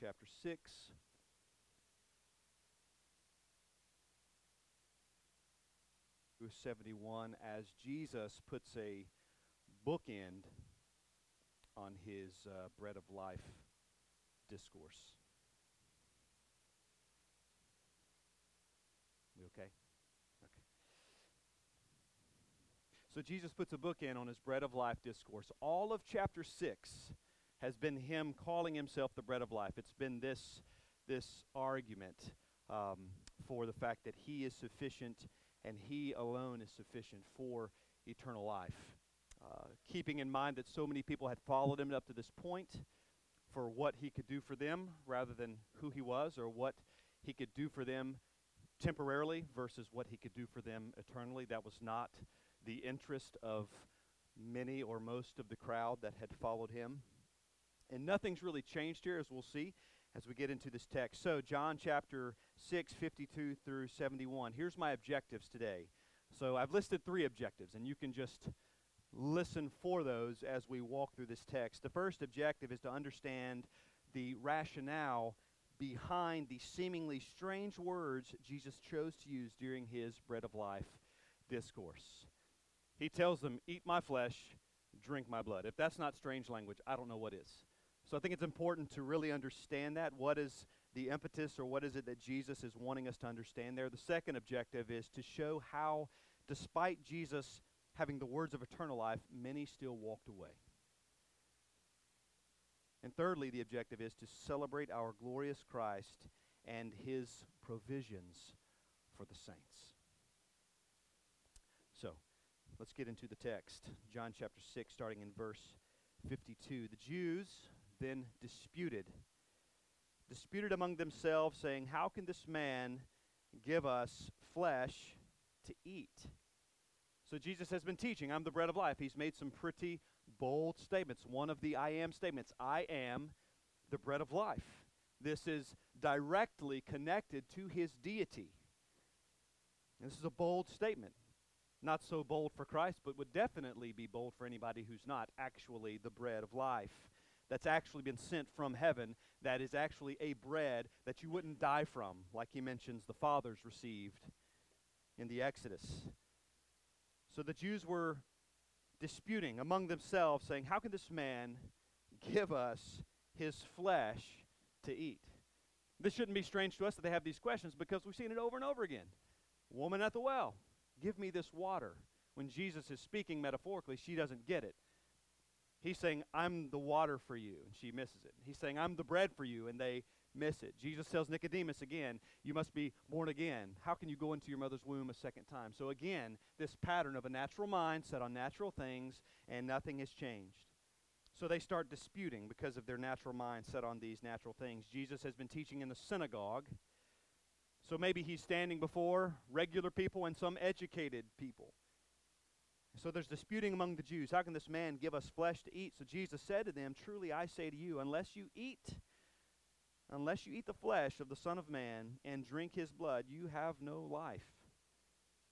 chapter 6. Through 71, as Jesus puts a bookend on his uh, bread of life discourse. We okay? Okay. So Jesus puts a bookend on his bread of life discourse. All of chapter 6 has been him calling himself the bread of life. It's been this, this argument um, for the fact that he is sufficient and he alone is sufficient for eternal life. Uh, keeping in mind that so many people had followed him up to this point for what he could do for them rather than who he was or what he could do for them temporarily versus what he could do for them eternally. That was not the interest of many or most of the crowd that had followed him. And nothing's really changed here, as we'll see as we get into this text. So, John chapter 6, 52 through 71. Here's my objectives today. So, I've listed three objectives, and you can just listen for those as we walk through this text. The first objective is to understand the rationale behind the seemingly strange words Jesus chose to use during his bread of life discourse. He tells them, Eat my flesh, drink my blood. If that's not strange language, I don't know what is. So I think it's important to really understand that. What is the impetus or what is it that Jesus is wanting us to understand there? The second objective is to show how, despite Jesus having the words of eternal life, many still walked away. And thirdly, the objective is to celebrate our glorious Christ and his provisions for the saints. So, let's get into the text. John chapter 6, starting in verse 52. The Jews then disputed, disputed among themselves, saying, How can this man give us flesh to eat? So Jesus has been teaching, I'm the bread of life. He's made some pretty bold statements. One of the I am statements I am the bread of life. This is directly connected to his deity. And this is a bold statement. Not so bold for Christ, but would definitely be bold for anybody who's not actually the bread of life. That's actually been sent from heaven, that is actually a bread that you wouldn't die from, like he mentions the fathers received in the Exodus. So the Jews were disputing among themselves, saying, How can this man give us his flesh to eat? This shouldn't be strange to us that they have these questions because we've seen it over and over again. Woman at the well, give me this water. When Jesus is speaking metaphorically, she doesn't get it. He's saying, I'm the water for you, and she misses it. He's saying, I'm the bread for you, and they miss it. Jesus tells Nicodemus again, You must be born again. How can you go into your mother's womb a second time? So, again, this pattern of a natural mind set on natural things, and nothing has changed. So they start disputing because of their natural mind set on these natural things. Jesus has been teaching in the synagogue. So maybe he's standing before regular people and some educated people. So there's disputing among the Jews. How can this man give us flesh to eat? So Jesus said to them, Truly I say to you, unless you eat Unless you eat the flesh of the Son of Man and drink his blood, you have no life.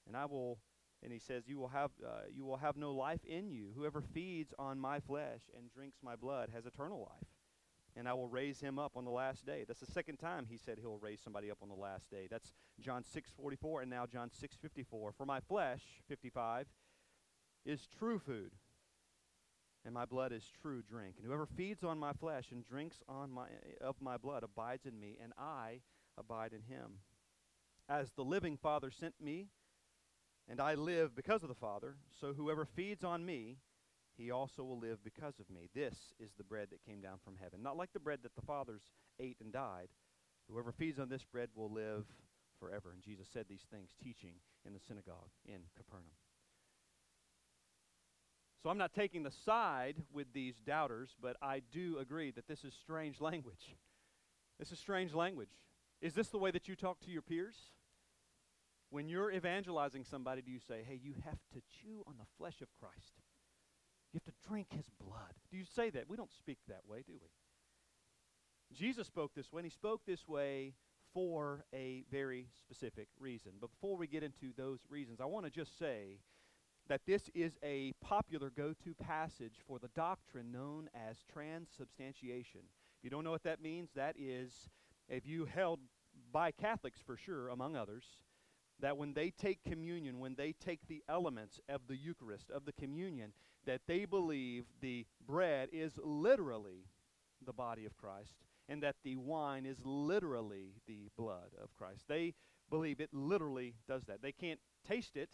And I will, and he says, you will have, uh, you will have no life in you. Whoever feeds on my flesh and drinks my blood has eternal life. And I will raise him up on the last day. That's the second time he said he'll raise somebody up on the last day. That's John 6:44 and now John 6:54. For my flesh, 55, is true food and my blood is true drink. And whoever feeds on my flesh and drinks on my of my blood abides in me, and I abide in him. As the living Father sent me, and I live because of the Father, so whoever feeds on me, he also will live because of me. This is the bread that came down from heaven. Not like the bread that the fathers ate and died. Whoever feeds on this bread will live forever. And Jesus said these things teaching in the synagogue in Capernaum. So I'm not taking the side with these doubters, but I do agree that this is strange language. This is strange language. Is this the way that you talk to your peers? When you're evangelizing somebody, do you say, hey, you have to chew on the flesh of Christ? You have to drink his blood. Do you say that? We don't speak that way, do we? Jesus spoke this way, and he spoke this way for a very specific reason. But before we get into those reasons, I want to just say that this is a popular go to passage for the doctrine known as transubstantiation. If you don't know what that means, that is a view held by Catholics for sure, among others, that when they take communion, when they take the elements of the Eucharist, of the communion, that they believe the bread is literally the body of Christ and that the wine is literally the blood of Christ. They believe it literally does that. They can't taste it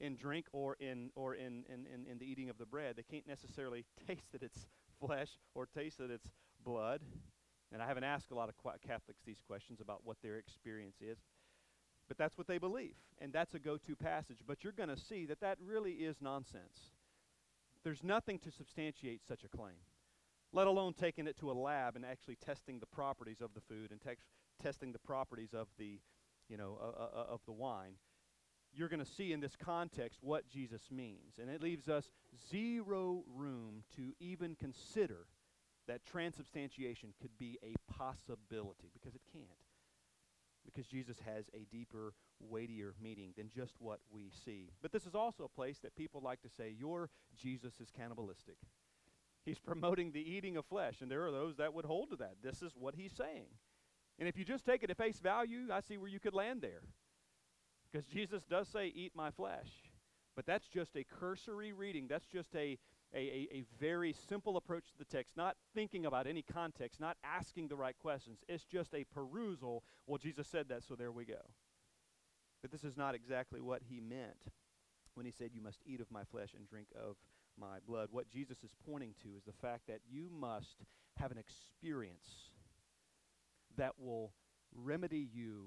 in drink or in or in, in, in, in the eating of the bread. They can't necessarily taste that it's flesh or taste that it's blood. And I haven't asked a lot of Catholics these questions about what their experience is. But that's what they believe. And that's a go to passage. But you're going to see that that really is nonsense. There's nothing to substantiate such a claim, let alone taking it to a lab and actually testing the properties of the food and testing the properties of the, you know, uh, uh of the wine. You're going to see in this context what Jesus means. And it leaves us zero room to even consider that transubstantiation could be a possibility because it can't because Jesus has a deeper, weightier meaning than just what we see. But this is also a place that people like to say, Your Jesus is cannibalistic. He's promoting the eating of flesh, and there are those that would hold to that. This is what he's saying. And if you just take it at face value, I see where you could land there. Because Jesus does say, Eat my flesh. But that's just a cursory reading. That's just a a, a, very simple approach to the text, not thinking about any context, not asking the right questions. It's just a perusal. Well, Jesus said that, so there we go. But this is not exactly what he meant when he said, You must eat of my flesh and drink of my blood. What Jesus is pointing to is the fact that you must have an experience that will remedy you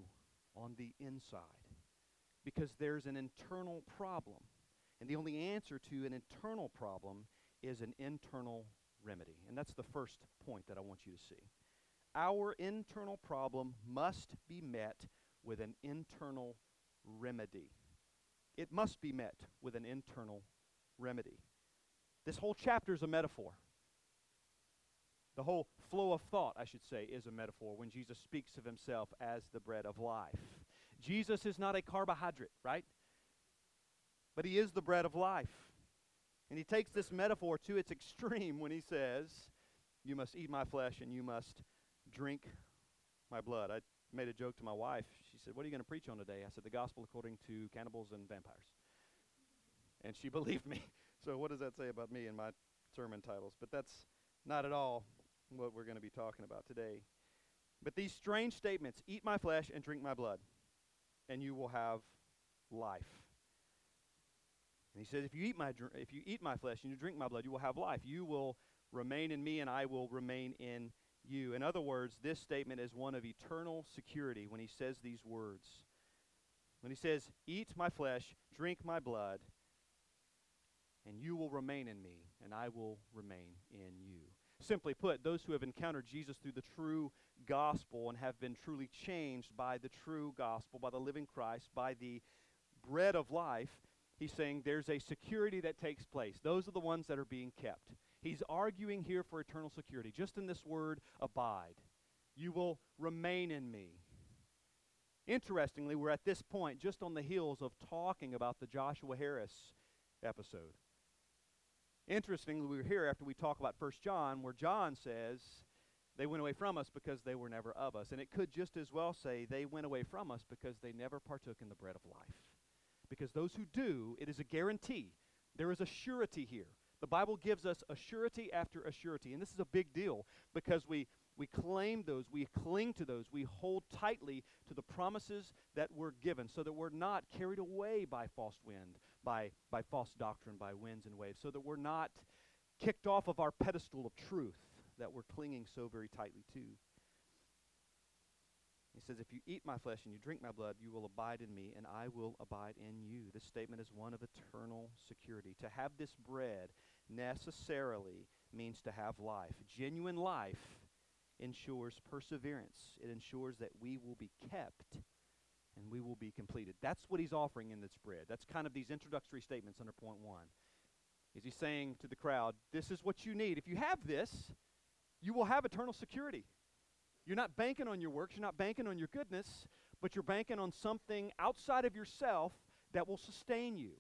on the inside because there's an internal problem. And the only answer to an internal problem is an internal remedy. And that's the first point that I want you to see. Our internal problem must be met with an internal remedy. It must be met with an internal remedy. This whole chapter is a metaphor. The whole flow of thought, I should say, is a metaphor when Jesus speaks of himself as the bread of life. Jesus is not a carbohydrate, right? But he is the bread of life. And he takes this metaphor to its extreme when he says, You must eat my flesh and you must drink my blood. I made a joke to my wife. She said, What are you going to preach on today? I said, The gospel according to cannibals and vampires. And she believed me. So, what does that say about me and my sermon titles? But that's not at all what we're going to be talking about today. But these strange statements eat my flesh and drink my blood, and you will have life. And he says, if you eat my if you eat my flesh and you drink my blood, you will have life. You will remain in me, and I will remain in you. In other words, this statement is one of eternal security when he says these words. When he says, Eat my flesh, drink my blood, and you will remain in me, and I will remain in you. Simply put, those who have encountered Jesus through the true gospel and have been truly changed by the true gospel, by the living Christ, by the bread of life, he's saying there's a security that takes place. Those are the ones that are being kept. He's arguing here for eternal security, just in this word, abide. You will remain in me. Interestingly, we're at this point just on the heels of talking about the Joshua Harris episode. Interestingly, we're here after we talk about 1 John, where John says they went away from us because they were never of us. And it could just as well say they went away from us because they never partook in the bread of life. Because those who do, it is a guarantee. There is a surety here. The Bible gives us a surety after a surety. And this is a big deal because we, we claim those, we cling to those, we hold tightly to the promises that were given so that we're not carried away by false wind, by, by false doctrine, by winds and waves, so that we're not kicked off of our pedestal of truth that we're clinging so very tightly to. He says, If you eat my flesh and you drink my blood, you will abide in me, and I will abide in you. This statement is one of eternal security. To have this bread necessarily means to have life. Genuine life ensures perseverance, it ensures that we will be kept and we will be completed. That's what he's offering in this bread. That's kind of these introductory statements under point one. Is he saying to the crowd, This is what you need. If you have this, you will have eternal security. You're not banking on your works, you're not banking on your goodness, but you're banking on something outside of yourself that will sustain you.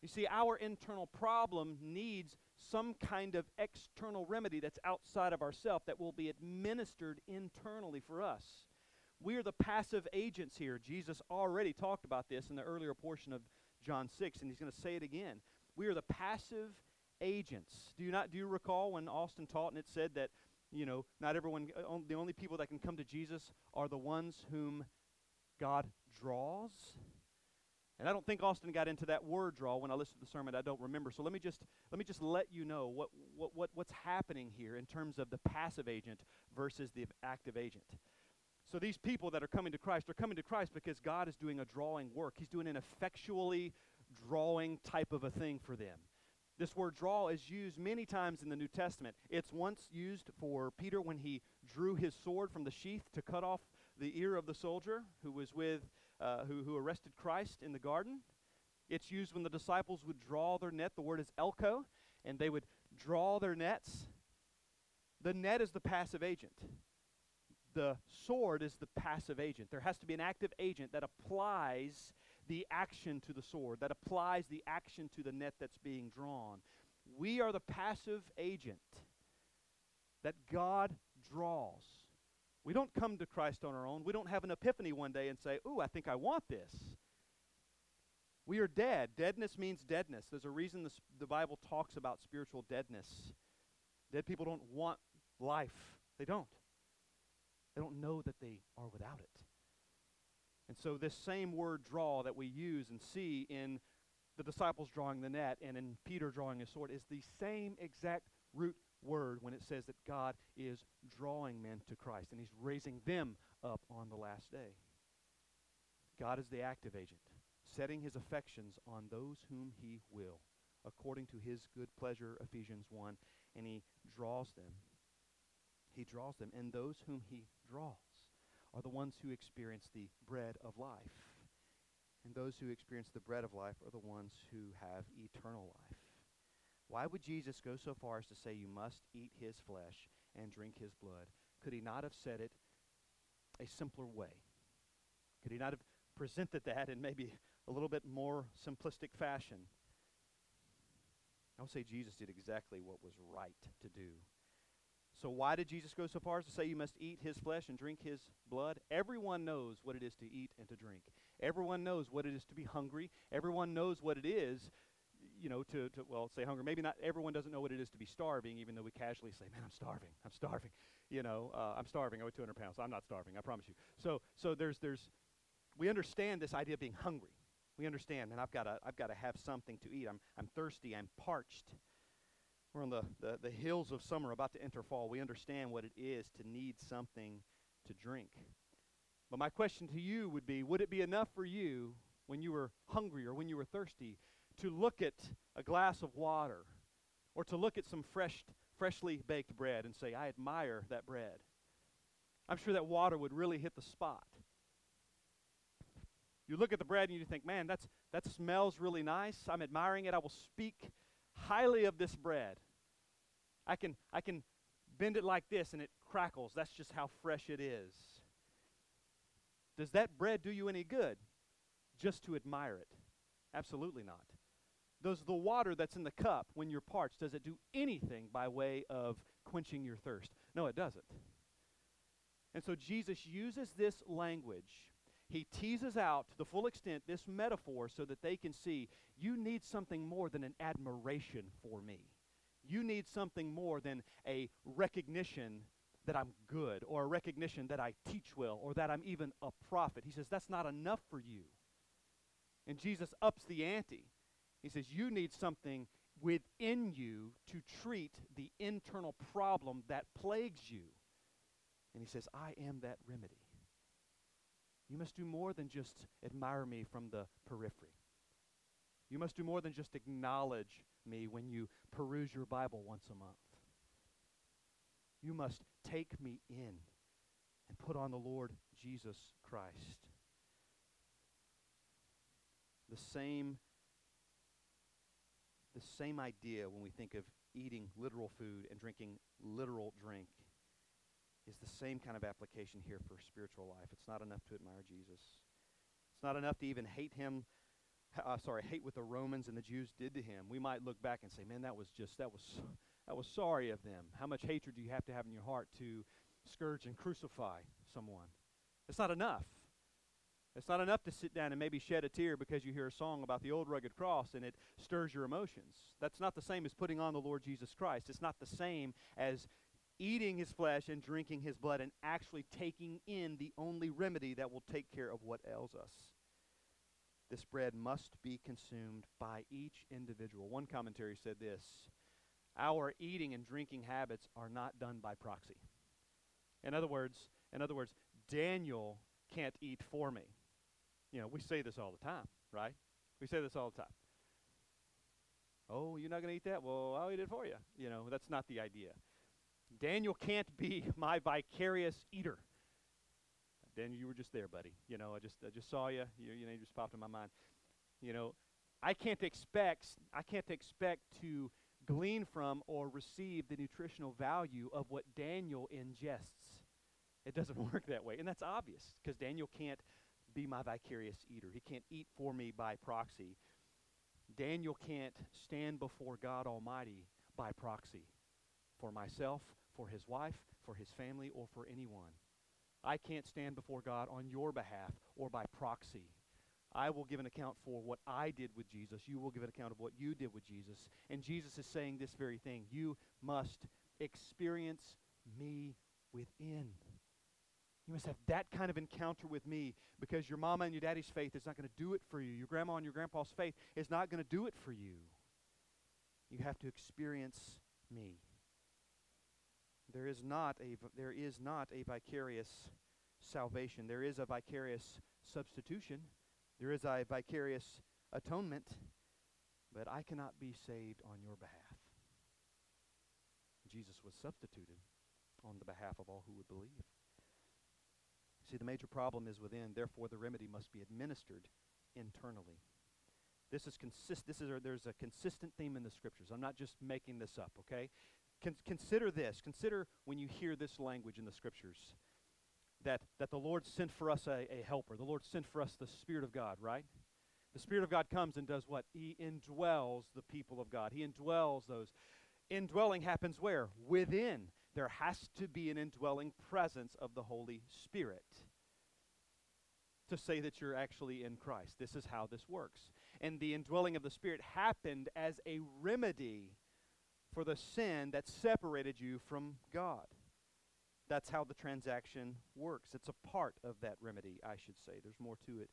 You see, our internal problem needs some kind of external remedy that's outside of ourselves that will be administered internally for us. We are the passive agents here. Jesus already talked about this in the earlier portion of John 6, and he's going to say it again. We are the passive agents. Do you not do you recall when Austin taught and it said that, you know, not everyone uh, the only people that can come to Jesus are the ones whom God draws? And I don't think Austin got into that word draw when I listened to the sermon. I don't remember. So let me just let me just let you know what, what, what what's happening here in terms of the passive agent versus the active agent. So these people that are coming to Christ are coming to Christ because God is doing a drawing work. He's doing an effectually drawing type of a thing for them. This word draw is used many times in the New Testament. It's once used for Peter when he drew his sword from the sheath to cut off the ear of the soldier who was with uh, who, who arrested Christ in the garden. It's used when the disciples would draw their net. The word is elko, and they would draw their nets. The net is the passive agent. The sword is the passive agent. There has to be an active agent that applies the action to the sword, that applies the action to the net that's being drawn. We are the passive agent that God draws. We don't come to Christ on our own. We don't have an epiphany one day and say, Ooh, I think I want this. We are dead. Deadness means deadness. There's a reason the, Bible talks about spiritual deadness. Dead people don't want life, they don't. They don't know that they are without it. And so, this same word draw that we use and see in the disciples drawing the net and in Peter drawing his sword is the same exact root word when it says that God is drawing men to Christ and he's raising them up on the last day. God is the active agent, setting his affections on those whom he will, according to his good pleasure, Ephesians 1, and he draws them. He draws them, and those whom he draws are the ones who experience the bread of life. And those who experience the bread of life are the ones who have eternal life. Why would Jesus go so far as to say, You must eat his flesh and drink his blood? Could he not have said it a simpler way? Could he not have presented that in maybe a little bit more simplistic fashion? I would say Jesus did exactly what was right to do. So, why did Jesus go so far as to say you must eat his flesh and drink his blood? Everyone knows what it is to eat and to drink. Everyone knows what it is to be hungry. Everyone knows what it is you know, to, to, well, say hunger. Maybe not everyone doesn't know what it is to be starving, even though we casually say, man, I'm starving. I'm starving. You know, uh, I'm starving. I weigh 200 pounds. I'm not starving. I promise you. So, so there's, there's, we understand this idea of being hungry. We understand, and I've got to, I've got to have something to eat. I'm, I'm thirsty. I'm parched. We're on the, the, the hills of summer, about to enter fall. We understand what it is to need something to drink. But my question to you would be would it be enough for you when you were hungry or when you were thirsty to look at a glass of water or to look at some fresh, freshly baked bread and say, I admire that bread. I'm sure that water would really hit the spot. You look at the bread and you think, man, that's, that smells really nice. I'm admiring it. I will speak highly of this bread. I can, I can bend it like this and it crackles. That's just how fresh it is. Does that bread do you any good just to admire it? Absolutely not. Does the water that's in the cup when you're parched, does it do anything by way of quenching your thirst? No, it doesn't. And so Jesus uses this language. He teases out to the full extent this metaphor so that they can see you need something more than an admiration for me. You need something more than a recognition that I'm good or a recognition that I teach well or that I'm even a prophet. He says that's not enough for you. And Jesus ups the ante. He says, You need something within you to treat the internal problem that plagues you. And he says, I am that remedy. You must do more than just admire me from the periphery. You must do more than just acknowledge me when you peruse your Bible once a month. You must take me in and put on the Lord Jesus Christ. The same the same idea when we think of eating literal food and drinking literal drink is the same kind of application here for spiritual life. It's not enough to admire Jesus. It's not enough to even hate him uh, sorry, hate what the Romans and the Jews did to him, we might look back and say, man, that was just, that was, that was sorry of them. How much hatred do you have to have in your heart to scourge and crucify someone? It's not enough. It's not enough to sit down and maybe shed a tear because you hear a song about the old rugged cross and it stirs your emotions. That's not the same as putting on the Lord Jesus Christ. It's not the same as eating his flesh and drinking his blood and actually taking in the only remedy that will take care of what ails us. This bread must be consumed by each individual. One commentary said this Our eating and drinking habits are not done by proxy. In other words, in other words, Daniel can't eat for me. You know, we say this all the time, right? We say this all the time. Oh, you're not going to eat that? Well, I'll eat it for you. You know, that's not the idea. Daniel can't be my vicarious eater. Daniel, you were just there, buddy. You know, I just I just saw you. You, you know, you just popped in my mind. You know, I can't expect I can't expect to glean from or receive the nutritional value of what Daniel ingests. It doesn't work that way, and that's obvious because Daniel can't be my vicarious eater. He can't eat for me by proxy. Daniel can't stand before God Almighty by proxy for myself, for his wife, for his family, or for anyone. I can't stand before God on your behalf or by proxy. I will give an account for what I did with Jesus. You will give an account of what you did with Jesus. And Jesus is saying this very thing. You must experience me within. You must have that kind of encounter with me because your mama and your daddy's faith is not going to do it for you. Your grandma and your grandpa's faith is not going to do it for you. You have to experience me. There is not a there is not a vicarious salvation. There is a vicarious substitution. There is a vicarious atonement, but I cannot be saved on your behalf. Jesus was substituted on the behalf of all who would believe. See, the major problem is within, therefore the remedy must be administered internally. This is consist this is a, there's a consistent theme in the scriptures. I'm not just making this up, okay? Con- consider this. Consider when you hear this language in the scriptures that, that the Lord sent for us a, a helper. The Lord sent for us the Spirit of God, right? The Spirit of God comes and does what? He indwells the people of God. He indwells those. Indwelling happens where? Within. There has to be an indwelling presence of the Holy Spirit to say that you're actually in Christ. This is how this works. And the indwelling of the Spirit happened as a remedy for the sin that separated you from God. That's how the transaction works. It's a part of that remedy, I should say. There's more to it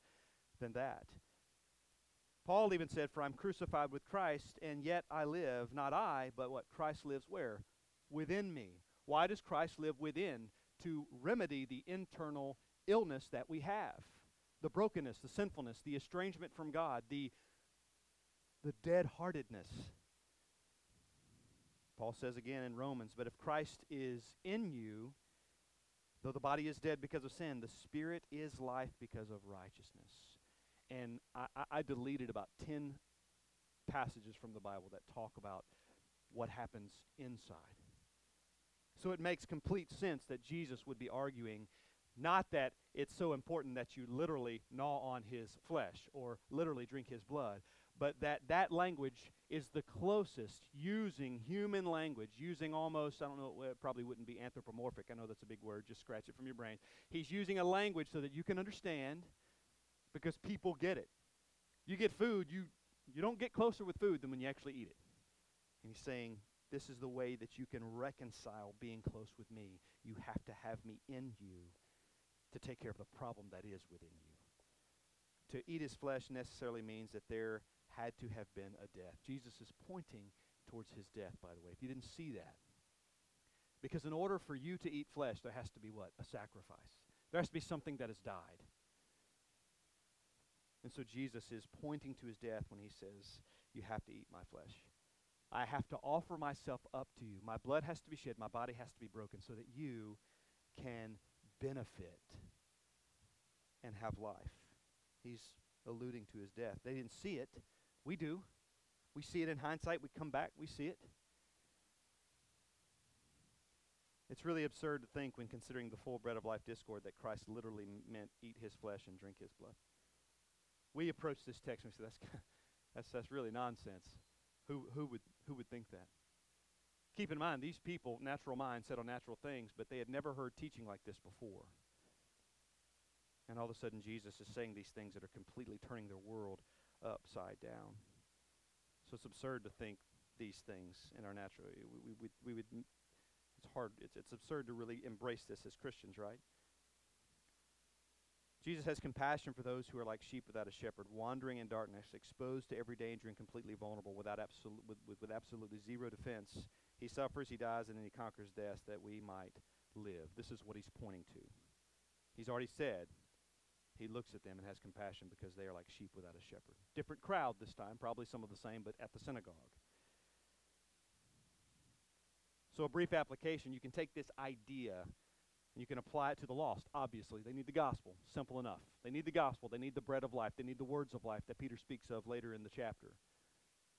than that. Paul even said, For I'm crucified with Christ, and yet I live, not I, but what? Christ lives where? Within me. Why does Christ live within? To remedy the internal illness that we have the brokenness, the sinfulness, the estrangement from God, the, the dead heartedness Paul says again in Romans, but if Christ is in you, though the body is dead because of sin, the spirit is life because of righteousness. And I, I, deleted about 10 passages from the Bible that talk about what happens inside. So it makes complete sense that Jesus would be arguing not that it's so important that you literally gnaw on his flesh or literally drink his blood, but that that language is the closest using human language using almost i don't know it probably wouldn't be anthropomorphic. I know that's a big word. Just scratch it from your brain. He's using a language so that you can understand because people get it. You get food you you don't get closer with food than when you actually eat it. And he's saying this is the way that you can reconcile being close with me. You have to have me in you to take care of the problem that is within you. To eat his flesh necessarily means that there had to have been a death. Jesus is pointing towards his death, by the way, if you didn't see that. Because in order for you to eat flesh, there has to be what? A sacrifice. There has to be something that has died. And so Jesus is pointing to his death when he says, You have to eat my flesh. I have to offer myself up to you. My blood has to be shed. My body has to be broken so that you can benefit and have life. He's alluding to his death. They didn't see it, we do. We see it in hindsight. We come back, we see it. It's really absurd to think, when considering the full bread of life discourse, that Christ literally meant eat his flesh and drink his blood. We approach this text and we say, that's, that's, that's really nonsense. Who, who, would, who would think that? Keep in mind, these people, natural minds, set on natural things, but they had never heard teaching like this before. And all of a sudden, Jesus is saying these things that are completely turning their world upside down. So it's absurd to think these things in our natural. We, we, we, we would. It's hard. It's, it's absurd to really embrace this as Christians, right? Jesus has compassion for those who are like sheep without a shepherd, wandering in darkness, exposed to every danger and completely vulnerable, without absolute, with, with, with absolutely zero defense. He suffers, he dies, and then he conquers death that we might live. This is what he's pointing to. He's already said he looks at them and has compassion because they are like sheep without a shepherd. Different crowd this time, probably some of the same, but at the synagogue. So, a brief application you can take this idea and you can apply it to the lost. Obviously, they need the gospel. Simple enough. They need the gospel. They need the bread of life. They need the words of life that Peter speaks of later in the chapter.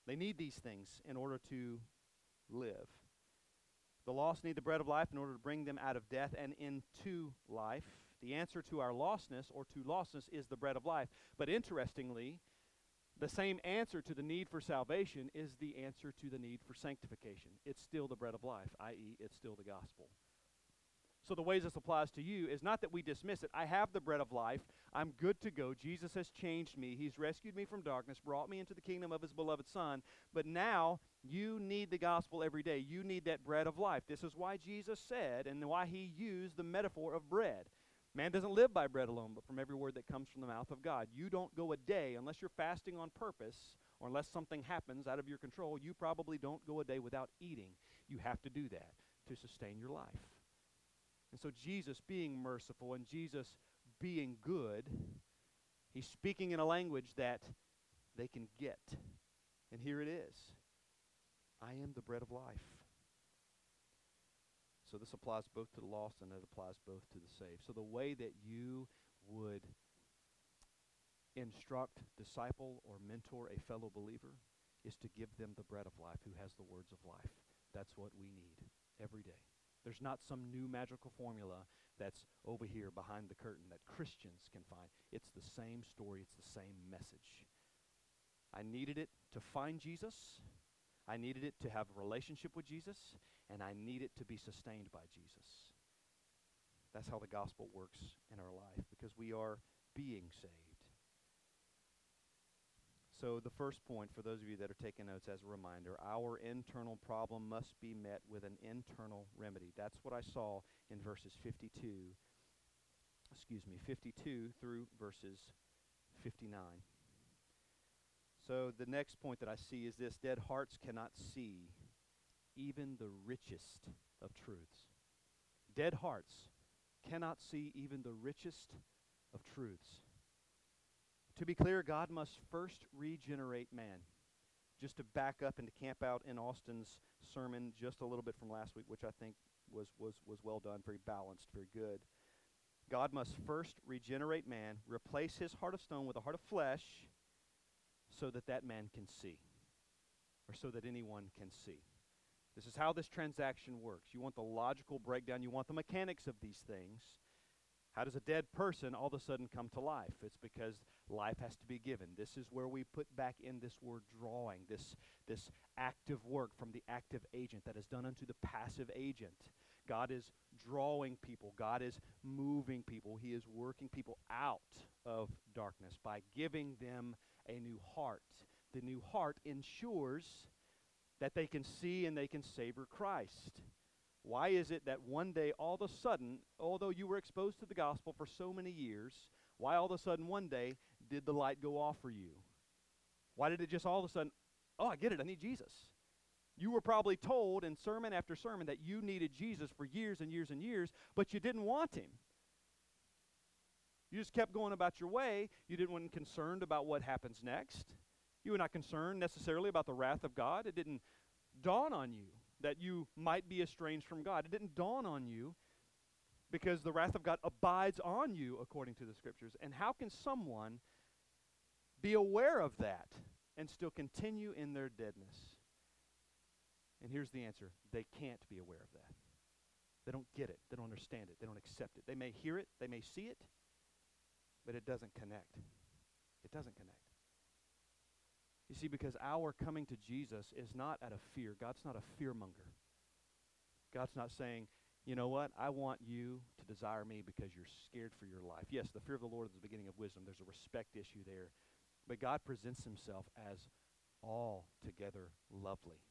They need these things in order to live. The lost need the bread of life in order to bring them out of death and into life. The answer to our lostness or to lostness is the bread of life. But interestingly, the same answer to the need for salvation is the answer to the need for sanctification. It's still the bread of life, i.e., it's still the gospel. So, the ways this applies to you is not that we dismiss it. I have the bread of life. I'm good to go. Jesus has changed me. He's rescued me from darkness, brought me into the kingdom of His beloved Son. But now you need the gospel every day. You need that bread of life. This is why Jesus said and why He used the metaphor of bread. Man doesn't live by bread alone, but from every word that comes from the mouth of God. You don't go a day, unless you're fasting on purpose, or unless something happens out of your control, you probably don't go a day without eating. You have to do that to sustain your life. And so, Jesus being merciful and Jesus being good, he's speaking in a language that they can get. And here it is I am the bread of life. So, this applies both to the lost and it applies both to the saved. So, the way that you would instruct, disciple, or mentor a fellow believer is to give them the bread of life who has the words of life. That's what we need every day. There's not some new magical formula that's over here behind the curtain that Christians can find. It's the same story, it's the same message. I needed it to find Jesus. I needed it to have a relationship with Jesus, and I need it to be sustained by Jesus. That's how the gospel works in our life because we are being saved. So, the first point for those of you that are taking notes as a reminder our internal problem must be met with an internal remedy. That's what I saw in verses 52, excuse me, 52 through verses 59. So, the next point that I see is this dead hearts cannot see even the richest of truths. Dead hearts cannot see even the richest of truths. To be clear, God must first regenerate man. Just to back up and to camp out in Austin's sermon just a little bit from last week, which I think was, was, was well done, very balanced, very good. God must first regenerate man, replace his heart of stone with a heart of flesh, so that that man can see, or so that anyone can see. This is how this transaction works. You want the logical breakdown, you want the mechanics of these things. How does a dead person all of a sudden come to life? It's because life has to be given. This is where we put back in this word drawing, this, this active work from the active agent that is done unto the passive agent. God is drawing people, God is moving people, He is working people out of darkness by giving them a new heart. The new heart ensures that they can see and they can savor Christ. Why is it that one day, all of a sudden, although you were exposed to the gospel for so many years, why all of a sudden one day did the light go off for you? Why did it just all of a sudden, oh, I get it, I need Jesus? You were probably told in sermon after sermon that you needed Jesus for years and years and years, but you didn't want him. You just kept going about your way. You didn't want concerned about what happens next. You were not concerned necessarily about the wrath of God. It didn't dawn on you that you might be estranged from God. It didn't dawn on you because the wrath of God abides on you according to the scriptures. And how can someone be aware of that and still continue in their deadness? And here's the answer they can't be aware of that. They don't get it, they don't understand it, they don't accept it. They may hear it, they may see it, but it doesn't connect. It doesn't connect. You see, because our coming to Jesus is not out of fear. God's not a fear monger. God's not saying, you know what? I want you to desire me because you're scared for your life. Yes, the fear of the Lord is the beginning of wisdom. There's a respect issue there. But God presents himself as altogether lovely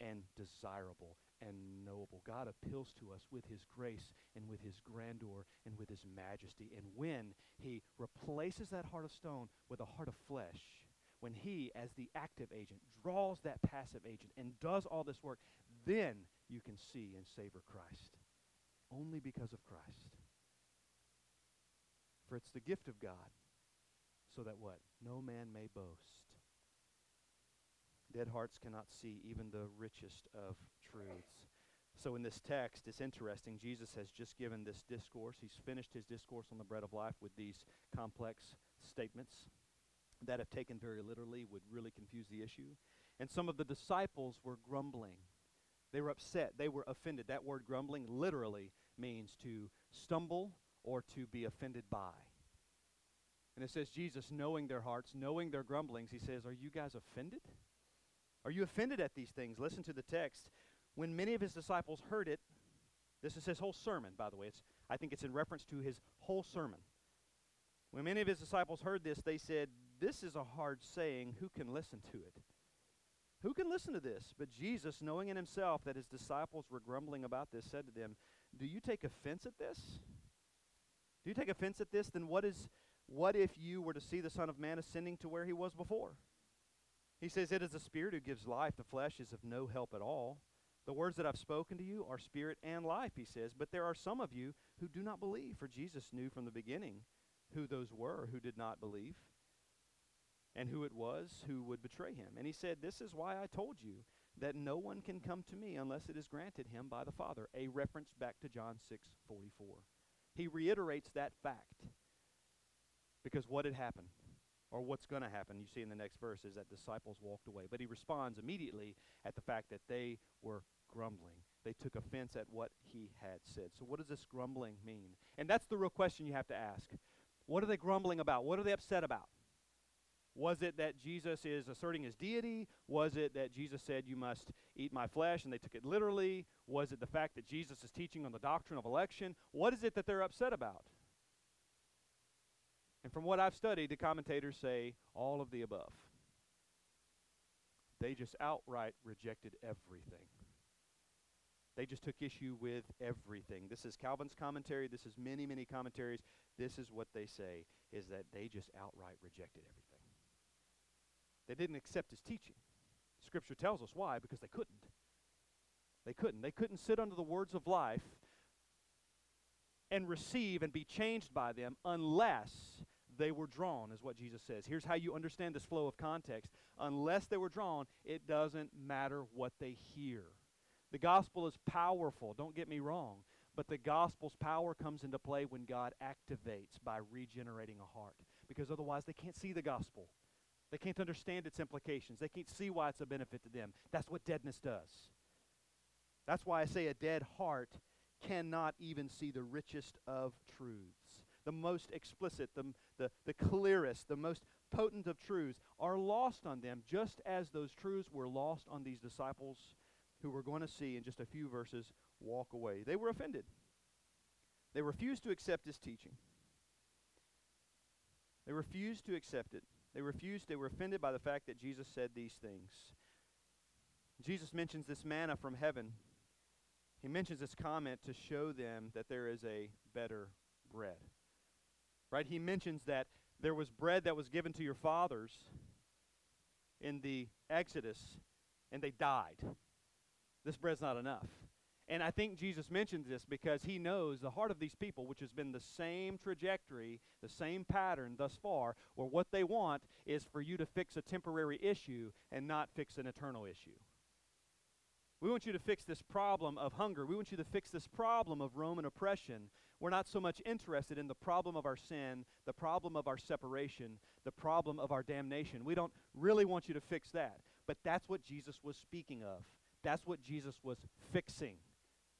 and desirable and knowable. God appeals to us with his grace and with his grandeur and with his majesty. And when he replaces that heart of stone with a heart of flesh, when he, as the active agent, draws that passive agent and does all this work, then you can see and savor Christ. Only because of Christ. For it's the gift of God, so that what? No man may boast. Dead hearts cannot see even the richest of truths. So, in this text, it's interesting. Jesus has just given this discourse. He's finished his discourse on the bread of life with these complex statements that, if taken very literally, would really confuse the issue. And some of the disciples were grumbling. They were upset. They were offended. That word grumbling literally means to stumble or to be offended by. And it says, Jesus, knowing their hearts, knowing their grumblings, he says, Are you guys offended? Are you offended at these things? Listen to the text. When many of his disciples heard it, this is his whole sermon, by the way. It's, I think it's in reference to his whole sermon. When many of his disciples heard this, they said, This is a hard saying. Who can listen to it? Who can listen to this? But Jesus, knowing in himself that his disciples were grumbling about this, said to them, Do you take offense at this? Do you take offense at this? Then what is what if you were to see the Son of Man ascending to where he was before? He says, It is the Spirit who gives life. The flesh is of no help at all. The words that I've spoken to you are spirit and life, he says. But there are some of you who do not believe, for Jesus knew from the beginning who those were who did not believe and who it was who would betray him. And he said, This is why I told you that no one can come to me unless it is granted him by the Father. A reference back to John 6 44. He reiterates that fact. Because what had happened? or what's going to happen, you see in the next verse, is that disciples walked away. But he responds immediately at the fact that they were grumbling. They took offense at what he had said. So, what does this grumbling mean? And that's the real question you have to ask. What are they grumbling about? What are they upset about? Was it that Jesus is asserting his deity? Was it that Jesus said, You must eat my flesh, and they took it literally? Was it the fact that Jesus is teaching on the doctrine of election? What is it that they're upset about? And from what I've studied, the commentators say all of the above. They just outright rejected everything. They just took issue with everything. This is Calvin's commentary. This is many, many commentaries. This is what they say is that they just outright rejected everything. They didn't accept his teaching. Scripture tells us why, because they couldn't. They couldn't. They couldn't sit under the words of life and receive and be changed by them unless they were drawn, is what Jesus says. Here's how you understand this flow of context. Unless they were drawn, it doesn't matter what they hear. The gospel is powerful, don't get me wrong, but the gospel's power comes into play when God activates by regenerating a heart. Because otherwise, they can't see the gospel. They can't understand its implications. They can't see why it's a benefit to them. That's what deadness does. That's why I say a dead heart cannot even see the richest of truths. The most explicit, the, the, the clearest, the most potent of truths are lost on them, just as those truths were lost on these disciples who we're going to see in just a few verses walk away. They were offended. They refused to accept his teaching. They refused to accept it. They refused, they were offended by the fact that Jesus said these things. Jesus mentions this manna from heaven he mentions this comment to show them that there is a better bread. Right? He mentions that there was bread that was given to your fathers in the Exodus, and they died. This bread's not enough. And I think Jesus mentions this because he knows the heart of these people, which has been the same trajectory, the same pattern thus far, where what they want is for you to fix a temporary issue and not fix an eternal issue. We want you to fix this problem of hunger. We want you to fix this problem of Roman oppression. We're not so much interested in the problem of our sin, the problem of our separation, the problem of our damnation. We don't really want you to fix that. But that's what Jesus was speaking of. That's what Jesus was fixing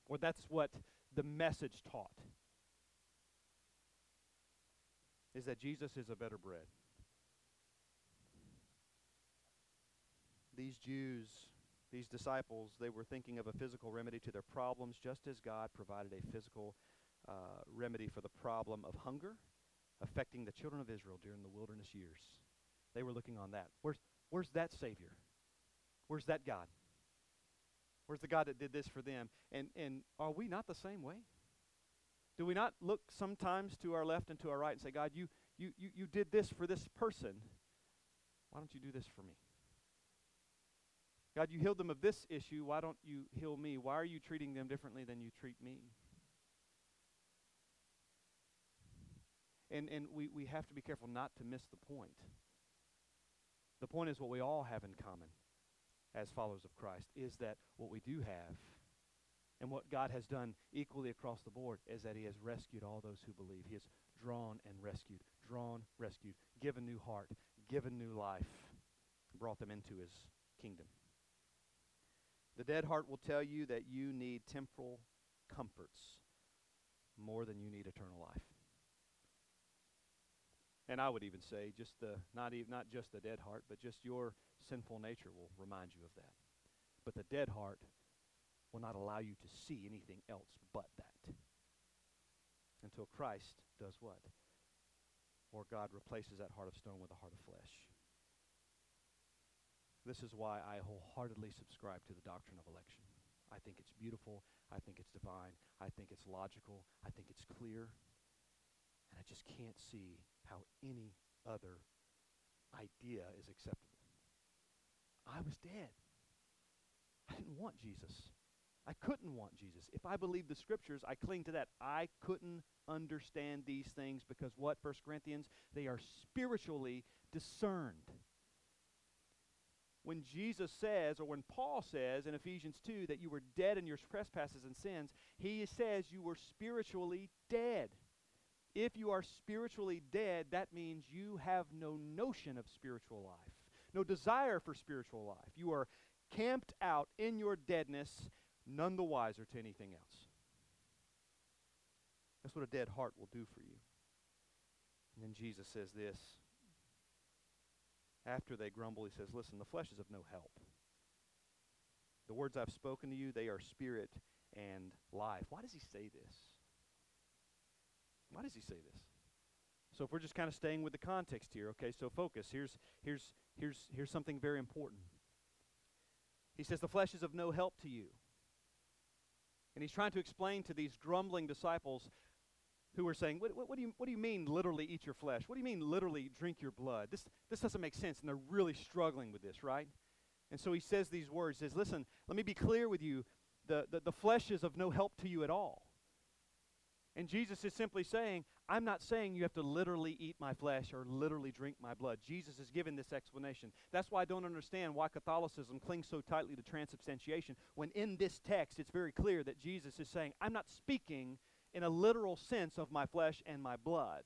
or that's what the message taught is that Jesus is a better bread. These Jews, these disciples, they were thinking of a physical remedy to their problems just as God provided a physical uh, remedy for the problem of hunger affecting the children of Israel during the wilderness years. They were looking on that. Where's, where's that Savior? Where's that God? Where's the God that did this for them? And, and are we not the same way? Do we not look sometimes to our left and to our right and say, God, you, you, you, you did this for this person. Why don't you do this for me? God, you healed them of this issue. Why don't you heal me? Why are you treating them differently than you treat me? And, and we, we have to be careful not to miss the point. The point is what we all have in common as followers of Christ is that what we do have and what God has done equally across the board is that He has rescued all those who believe. He has drawn and rescued, drawn, rescued, given new heart, given new life, brought them into His kingdom. The dead heart will tell you that you need temporal comforts more than you need eternal life. And I would even say just the not even not just the dead heart, but just your sinful nature will remind you of that. But the dead heart will not allow you to see anything else but that. Until Christ does what? Or God replaces that heart of stone with a heart of flesh. This is why I wholeheartedly subscribe to the doctrine of election. I think it's beautiful. I think it's divine. I think it's logical. I think it's clear. And I just can't see how any other idea is acceptable. I was dead. I didn't want Jesus. I couldn't want Jesus. If I believe the scriptures, I cling to that. I couldn't understand these things because what, 1 Corinthians? They are spiritually discerned. When Jesus says, or when Paul says in Ephesians 2 that you were dead in your trespasses and sins, he says you were spiritually dead. If you are spiritually dead, that means you have no notion of spiritual life, no desire for spiritual life. You are camped out in your deadness, none the wiser to anything else. That's what a dead heart will do for you. And then Jesus says this. After they grumble, he says, Listen, the flesh is of no help. The words I've spoken to you, they are spirit and life. Why does he say this? Why does he say this? So if we're just kind of staying with the context here, okay, so focus. Here's here's here's here's something very important. He says the flesh is of no help to you. And he's trying to explain to these grumbling disciples who are saying, what, what, what, do you, what do you mean literally eat your flesh? What do you mean literally drink your blood? This, this doesn't make sense. And they're really struggling with this, right? And so he says these words. Says, listen, let me be clear with you. The, the, the flesh is of no help to you at all. And Jesus is simply saying, I'm not saying you have to literally eat my flesh or literally drink my blood. Jesus has given this explanation. That's why I don't understand why Catholicism clings so tightly to transubstantiation when in this text it's very clear that Jesus is saying, I'm not speaking in a literal sense of my flesh and my blood.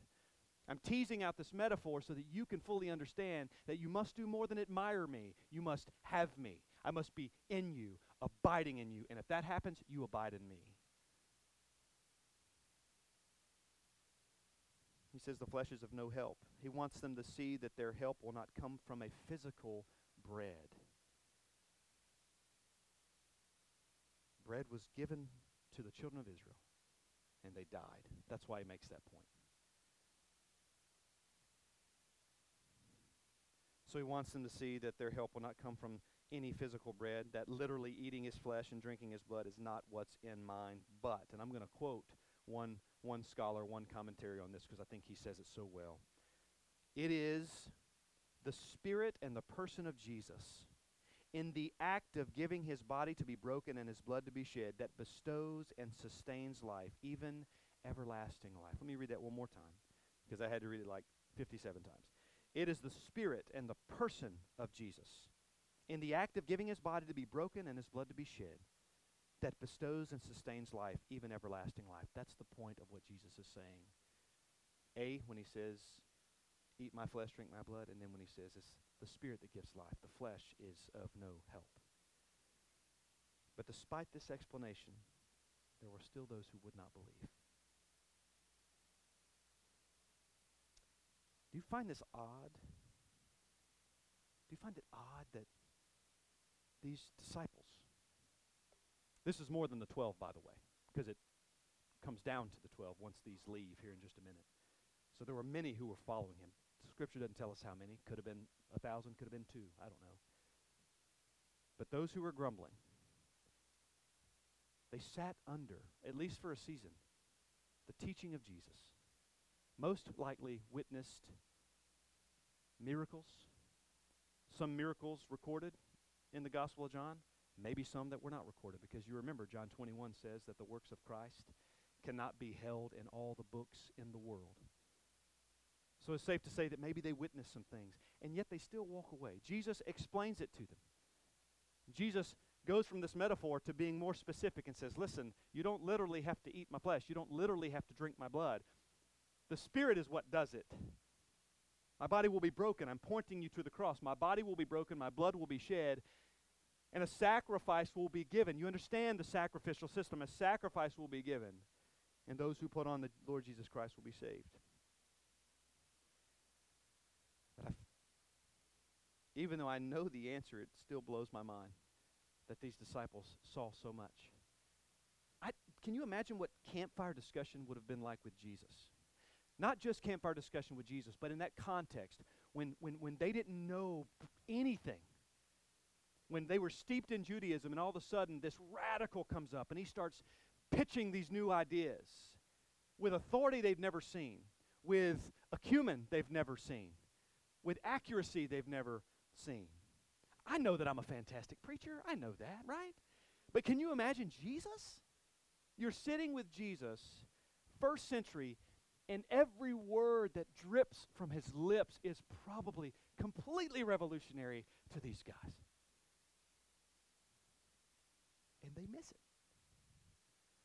I'm teasing out this metaphor so that you can fully understand that you must do more than admire me. You must have me. I must be in you, abiding in you. And if that happens, you abide in me. He says the flesh is of no help. He wants them to see that their help will not come from a physical bread. Bread was given to the children of Israel, and they died. That's why he makes that point. So he wants them to see that their help will not come from any physical bread, that literally eating his flesh and drinking his blood is not what's in mind, but, and I'm going to quote one one scholar, one commentary on this because I think he says it so well. It is the spirit and the person of Jesus in the act of giving his body to be broken and his blood to be shed that bestows and sustains life, even everlasting life. Let me read that one more time because I had to read it like 57 times. It is the spirit and the person of Jesus in the act of giving his body to be broken and his blood to be shed that bestows and sustains life, even everlasting life. That's the point of what Jesus is saying. A, when he says, Eat my flesh, drink my blood, and then when he says, It's the Spirit that gives life. The flesh is of no help. But despite this explanation, there were still those who would not believe. Do you find this odd? Do you find it odd that these disciples. This is more than the 12, by the way, because it comes down to the 12 once these leave here in just a minute. So there were many who were following him. Scripture doesn't tell us how many. Could have been a thousand, could have been two. I don't know. But those who were grumbling, they sat under, at least for a season, the teaching of Jesus. Most likely witnessed miracles, some miracles recorded in the Gospel of John, maybe some that were not recorded, because you remember John 21 says that the works of Christ cannot be held in all the books in the world. So it's safe to say that maybe they witnessed some things, and yet they still walk away. Jesus explains it to them. Jesus goes from this metaphor to being more specific and says, Listen, you don't literally have to eat my flesh, you don't literally have to drink my blood. The Spirit is what does it. My body will be broken. I'm pointing you to the cross. My body will be broken, my blood will be shed, and a sacrifice will be given. You understand the sacrificial system. A sacrifice will be given, and those who put on the Lord Jesus Christ will be saved. But even though I know the answer, it still blows my mind that these disciples saw so much. I, can you imagine what campfire discussion would have been like with Jesus? Not just campfire discussion with Jesus, but in that context, when, when, when they didn't know anything, when they were steeped in Judaism, and all of a sudden this radical comes up and he starts pitching these new ideas with authority they've never seen, with acumen they've never seen, with accuracy they've never seen. I know that I'm a fantastic preacher. I know that, right? But can you imagine Jesus? You're sitting with Jesus, first century, and every word that drips from his lips is probably completely revolutionary to these guys. And they miss it.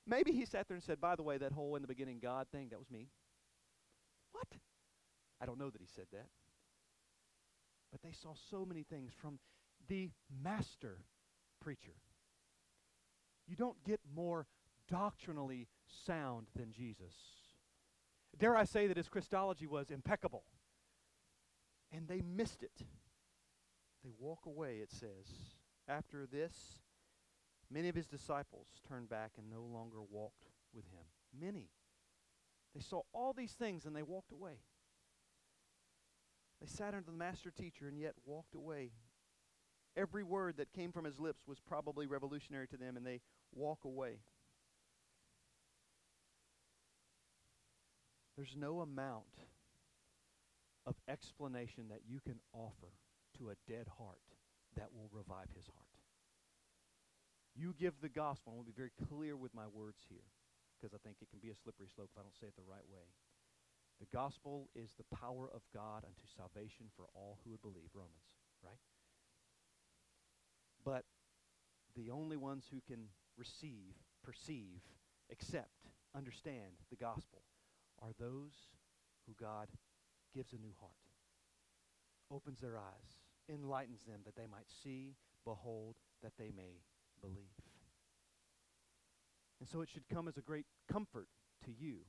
Maybe he sat there and said, By the way, that whole in the beginning God thing, that was me. What? I don't know that he said that. But they saw so many things from the master preacher. You don't get more doctrinally sound than Jesus. Dare I say that his Christology was impeccable. And they missed it. They walk away, it says. After this, many of his disciples turned back and no longer walked with him. Many. They saw all these things and they walked away. They sat under the master teacher and yet walked away. Every word that came from his lips was probably revolutionary to them, and they walk away. There's no amount of explanation that you can offer to a dead heart that will revive his heart. You give the gospel, I will be very clear with my words here, because I think it can be a slippery slope if I don't say it the right way. The gospel is the power of God unto salvation for all who would believe. Romans, right? But the only ones who can receive, perceive, accept, understand the gospel are those who God gives a new heart, opens their eyes, enlightens them that they might see, behold, that they may believe. And so it should come as a great comfort to you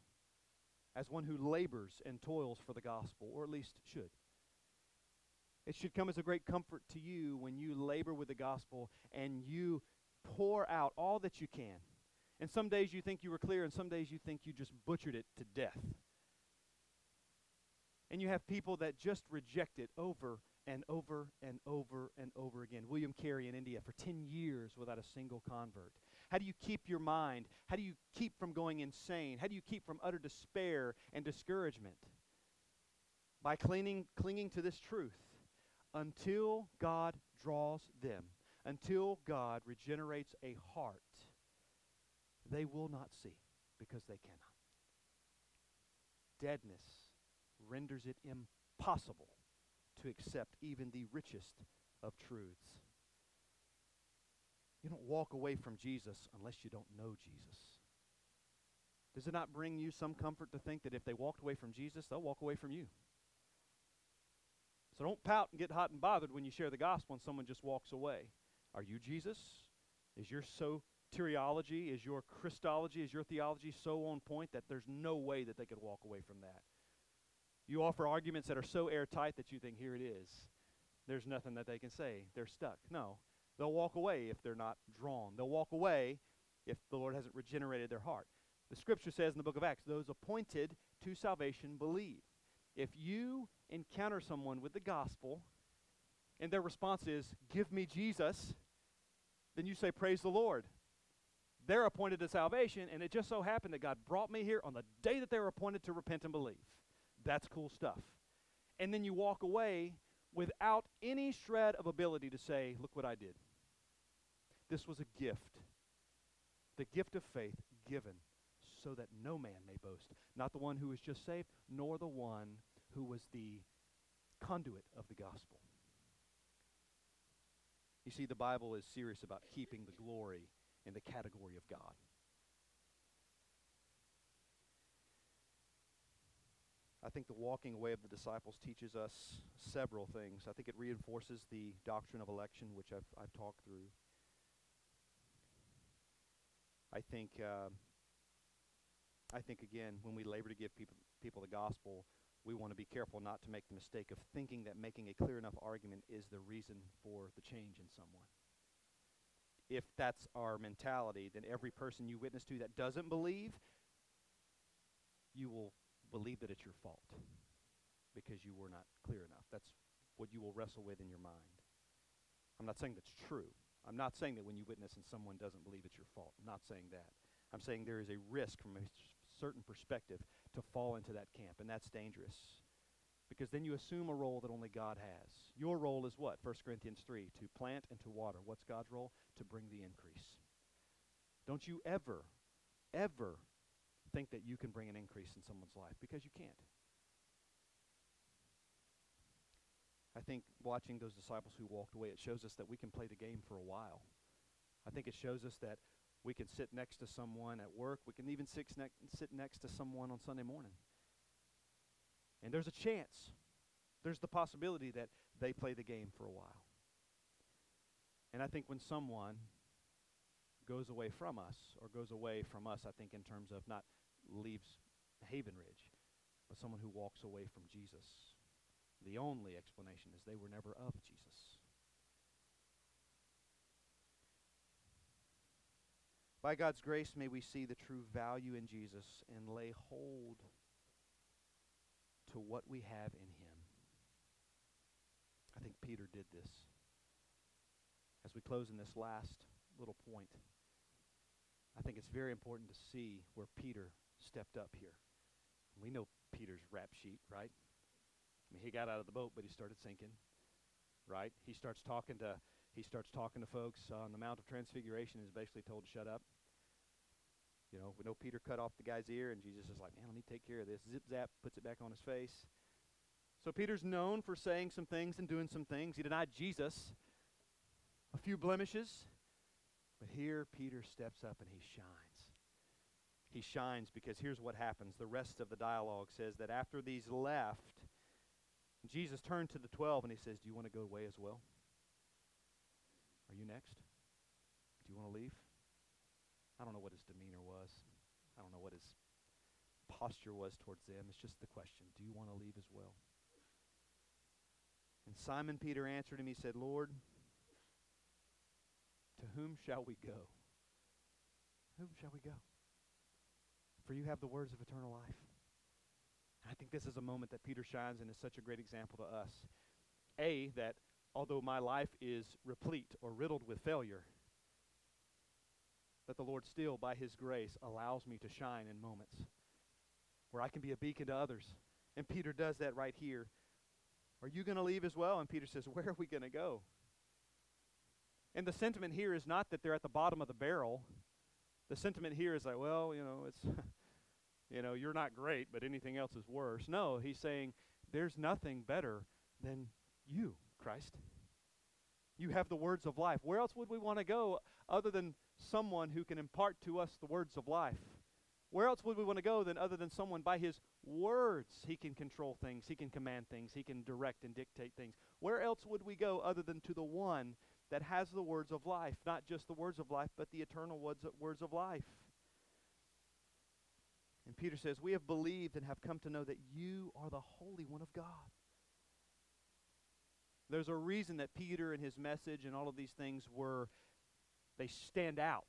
as one who labors and toils for the gospel, or at least should. It should come as a great comfort to you when you labor with the gospel and you pour out all that you can. And some days you think you were clear, and some days you think you just butchered it to death. And you have people that just reject it over and over and over and over again. William Carey in India for 10 years without a single convert. How do you keep your mind? How do you keep from going insane? How do you keep from utter despair and discouragement? By clinging, clinging to this truth until God draws them, until God regenerates a heart, they will not see because they cannot. Deadness renders it impossible to accept even the richest of truths. You don't walk away from Jesus unless you don't know Jesus. Does it not bring you some comfort to think that if they walked away from Jesus, they'll walk away from you? So don't pout and get hot and bothered when you share the gospel and someone just walks away. Are you Jesus? Is your soteriology, is your Christology, is your theology so on point that there's no way that they could walk away from that? You offer arguments that are so airtight that you think, here it is. There's nothing that they can say. They're stuck. No. They'll walk away if they're not drawn. They'll walk away if the Lord hasn't regenerated their heart. The scripture says in the book of Acts, those appointed to salvation believe. If you encounter someone with the gospel and their response is, Give me Jesus, then you say, Praise the Lord. They're appointed to salvation, and it just so happened that God brought me here on the day that they were appointed to repent and believe. That's cool stuff. And then you walk away without any shred of ability to say, Look what I did. This was a gift. The gift of faith given so that no man may boast. Not the one who was just saved, nor the one who was the conduit of the gospel. You see, the Bible is serious about keeping the glory in the category of God. I think the walking away of the disciples teaches us several things. I think it reinforces the doctrine of election, which I've, I've talked through. I think, uh, I think again, when we labor to give people, people the gospel, we want to be careful not to make the mistake of thinking that making a clear enough argument is the reason for the change in someone. If that's our mentality, then every person you witness to that doesn't believe, you will believe that it's your fault because you were not clear enough. That's what you will wrestle with in your mind. I'm not saying that's true. I'm not saying that when you witness and someone doesn't believe it's your fault. I'm not saying that. I'm saying there is a risk from a certain perspective to fall into that camp, and that's dangerous. Because then you assume a role that only God has. Your role is what? 1 Corinthians 3 to plant and to water. What's God's role? To bring the increase. Don't you ever, ever think that you can bring an increase in someone's life because you can't. I think watching those disciples who walked away, it shows us that we can play the game for a while. I think it shows us that we can sit next to someone at work. We can even sit, ne- sit next to someone on Sunday morning. And there's a chance, there's the possibility that they play the game for a while. And I think when someone goes away from us, or goes away from us, I think in terms of not leaves Haven Ridge, but someone who walks away from Jesus, the only explanation is they were never of Jesus. By God's grace, may we see the true value in Jesus and lay hold to what we have in him. I think Peter did this. As we close in this last little point, I think it's very important to see where Peter stepped up here. We know Peter's rap sheet, right? I mean, he got out of the boat, but he started sinking, right? He starts talking to he starts talking to folks on the Mount of Transfiguration. Is basically told to shut up. You know, we know Peter cut off the guy's ear, and Jesus is like, "Man, let me take care of this." Zip zap, puts it back on his face. So Peter's known for saying some things and doing some things. He denied Jesus, a few blemishes, but here Peter steps up and he shines. He shines because here's what happens. The rest of the dialogue says that after these left, Jesus turned to the 12 and he says, Do you want to go away as well? Are you next? Do you want to leave? I don't know what his demeanor was. I don't know what his posture was towards them. It's just the question Do you want to leave as well? And Simon Peter answered him. He said, Lord, to whom shall we go? Whom shall we go? For you have the words of eternal life. And I think this is a moment that Peter shines and is such a great example to us. A, that although my life is replete or riddled with failure, that the Lord still, by His grace, allows me to shine in moments where I can be a beacon to others. And Peter does that right here. Are you going to leave as well? And Peter says, Where are we going to go? And the sentiment here is not that they're at the bottom of the barrel. The sentiment here is like, well, you know, it's you know, you're not great, but anything else is worse. No, he's saying there's nothing better than you, Christ. You have the words of life. Where else would we want to go other than someone who can impart to us the words of life? Where else would we want to go than other than someone by his words he can control things, he can command things, he can direct and dictate things? Where else would we go other than to the one that has the words of life, not just the words of life, but the eternal words, words of life? And Peter says, We have believed and have come to know that you are the Holy One of God. There's a reason that Peter and his message and all of these things were, they stand out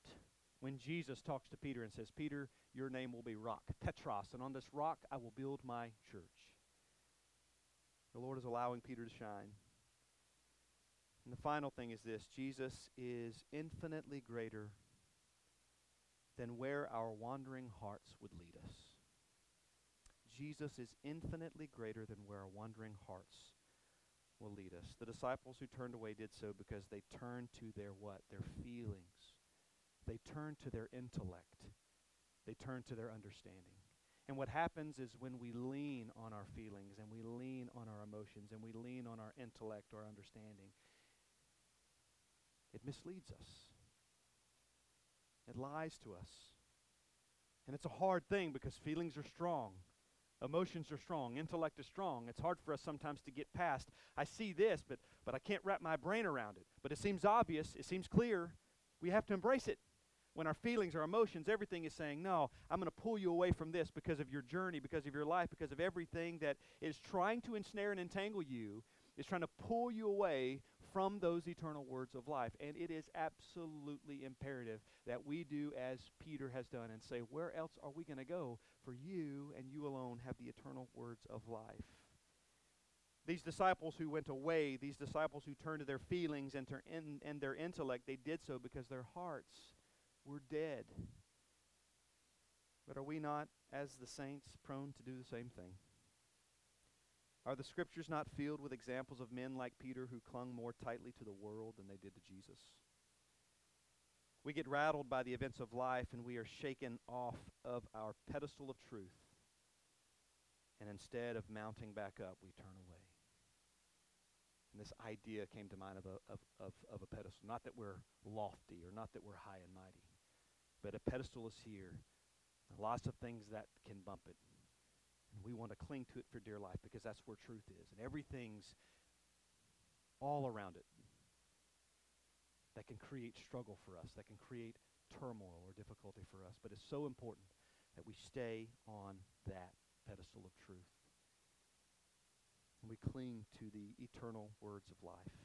when Jesus talks to Peter and says, Peter, your name will be rock, Petros, and on this rock I will build my church. The Lord is allowing Peter to shine. And the final thing is this Jesus is infinitely greater than where our wandering hearts would lead us. Jesus is infinitely greater than where our wandering hearts will lead us. The disciples who turned away did so because they turned to their what? Their feelings. They turned to their intellect. They turned to their understanding. And what happens is when we lean on our feelings and we lean on our emotions and we lean on our intellect or understanding, it misleads us. It lies to us. And it's a hard thing because feelings are strong. Emotions are strong. Intellect is strong. It's hard for us sometimes to get past. I see this, but, but I can't wrap my brain around it. But it seems obvious. It seems clear. We have to embrace it. When our feelings, our emotions, everything is saying, no, I'm going to pull you away from this because of your journey, because of your life, because of everything that is trying to ensnare and entangle you, is trying to pull you away from those eternal words of life. And it is absolutely imperative that we do as Peter has done and say, Where else are we going to go? For you and you alone have the eternal words of life. These disciples who went away, these disciples who turned to their feelings and, to, and, and their intellect, they did so because their hearts were dead. But are we not, as the saints, prone to do the same thing? Are the scriptures not filled with examples of men like Peter who clung more tightly to the world than they did to Jesus? We get rattled by the events of life and we are shaken off of our pedestal of truth. And instead of mounting back up, we turn away. And this idea came to mind of a, of, of, of a pedestal. Not that we're lofty or not that we're high and mighty, but a pedestal is here. Lots of things that can bump it. And we want to cling to it for dear life because that's where truth is. And everything's all around it that can create struggle for us, that can create turmoil or difficulty for us. But it's so important that we stay on that pedestal of truth. And we cling to the eternal words of life.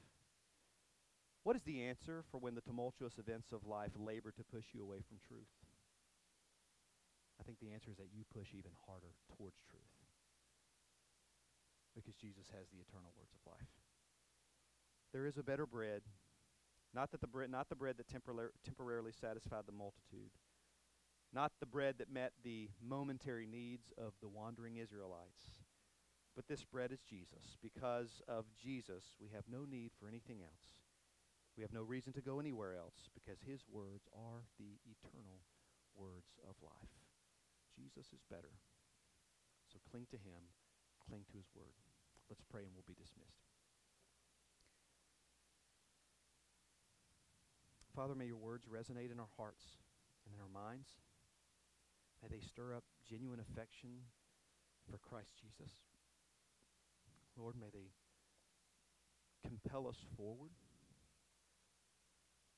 What is the answer for when the tumultuous events of life labor to push you away from truth? I think the answer is that you push even harder towards truth. Because Jesus has the eternal words of life. There is a better bread, not that the bread not the bread that temporar- temporarily satisfied the multitude, not the bread that met the momentary needs of the wandering Israelites. But this bread is Jesus. Because of Jesus, we have no need for anything else. We have no reason to go anywhere else because his words are the eternal words of life. Jesus is better. So cling to him, cling to his word. Let's pray and we'll be dismissed. Father, may your words resonate in our hearts and in our minds. May they stir up genuine affection for Christ Jesus. Lord, may they compel us forward.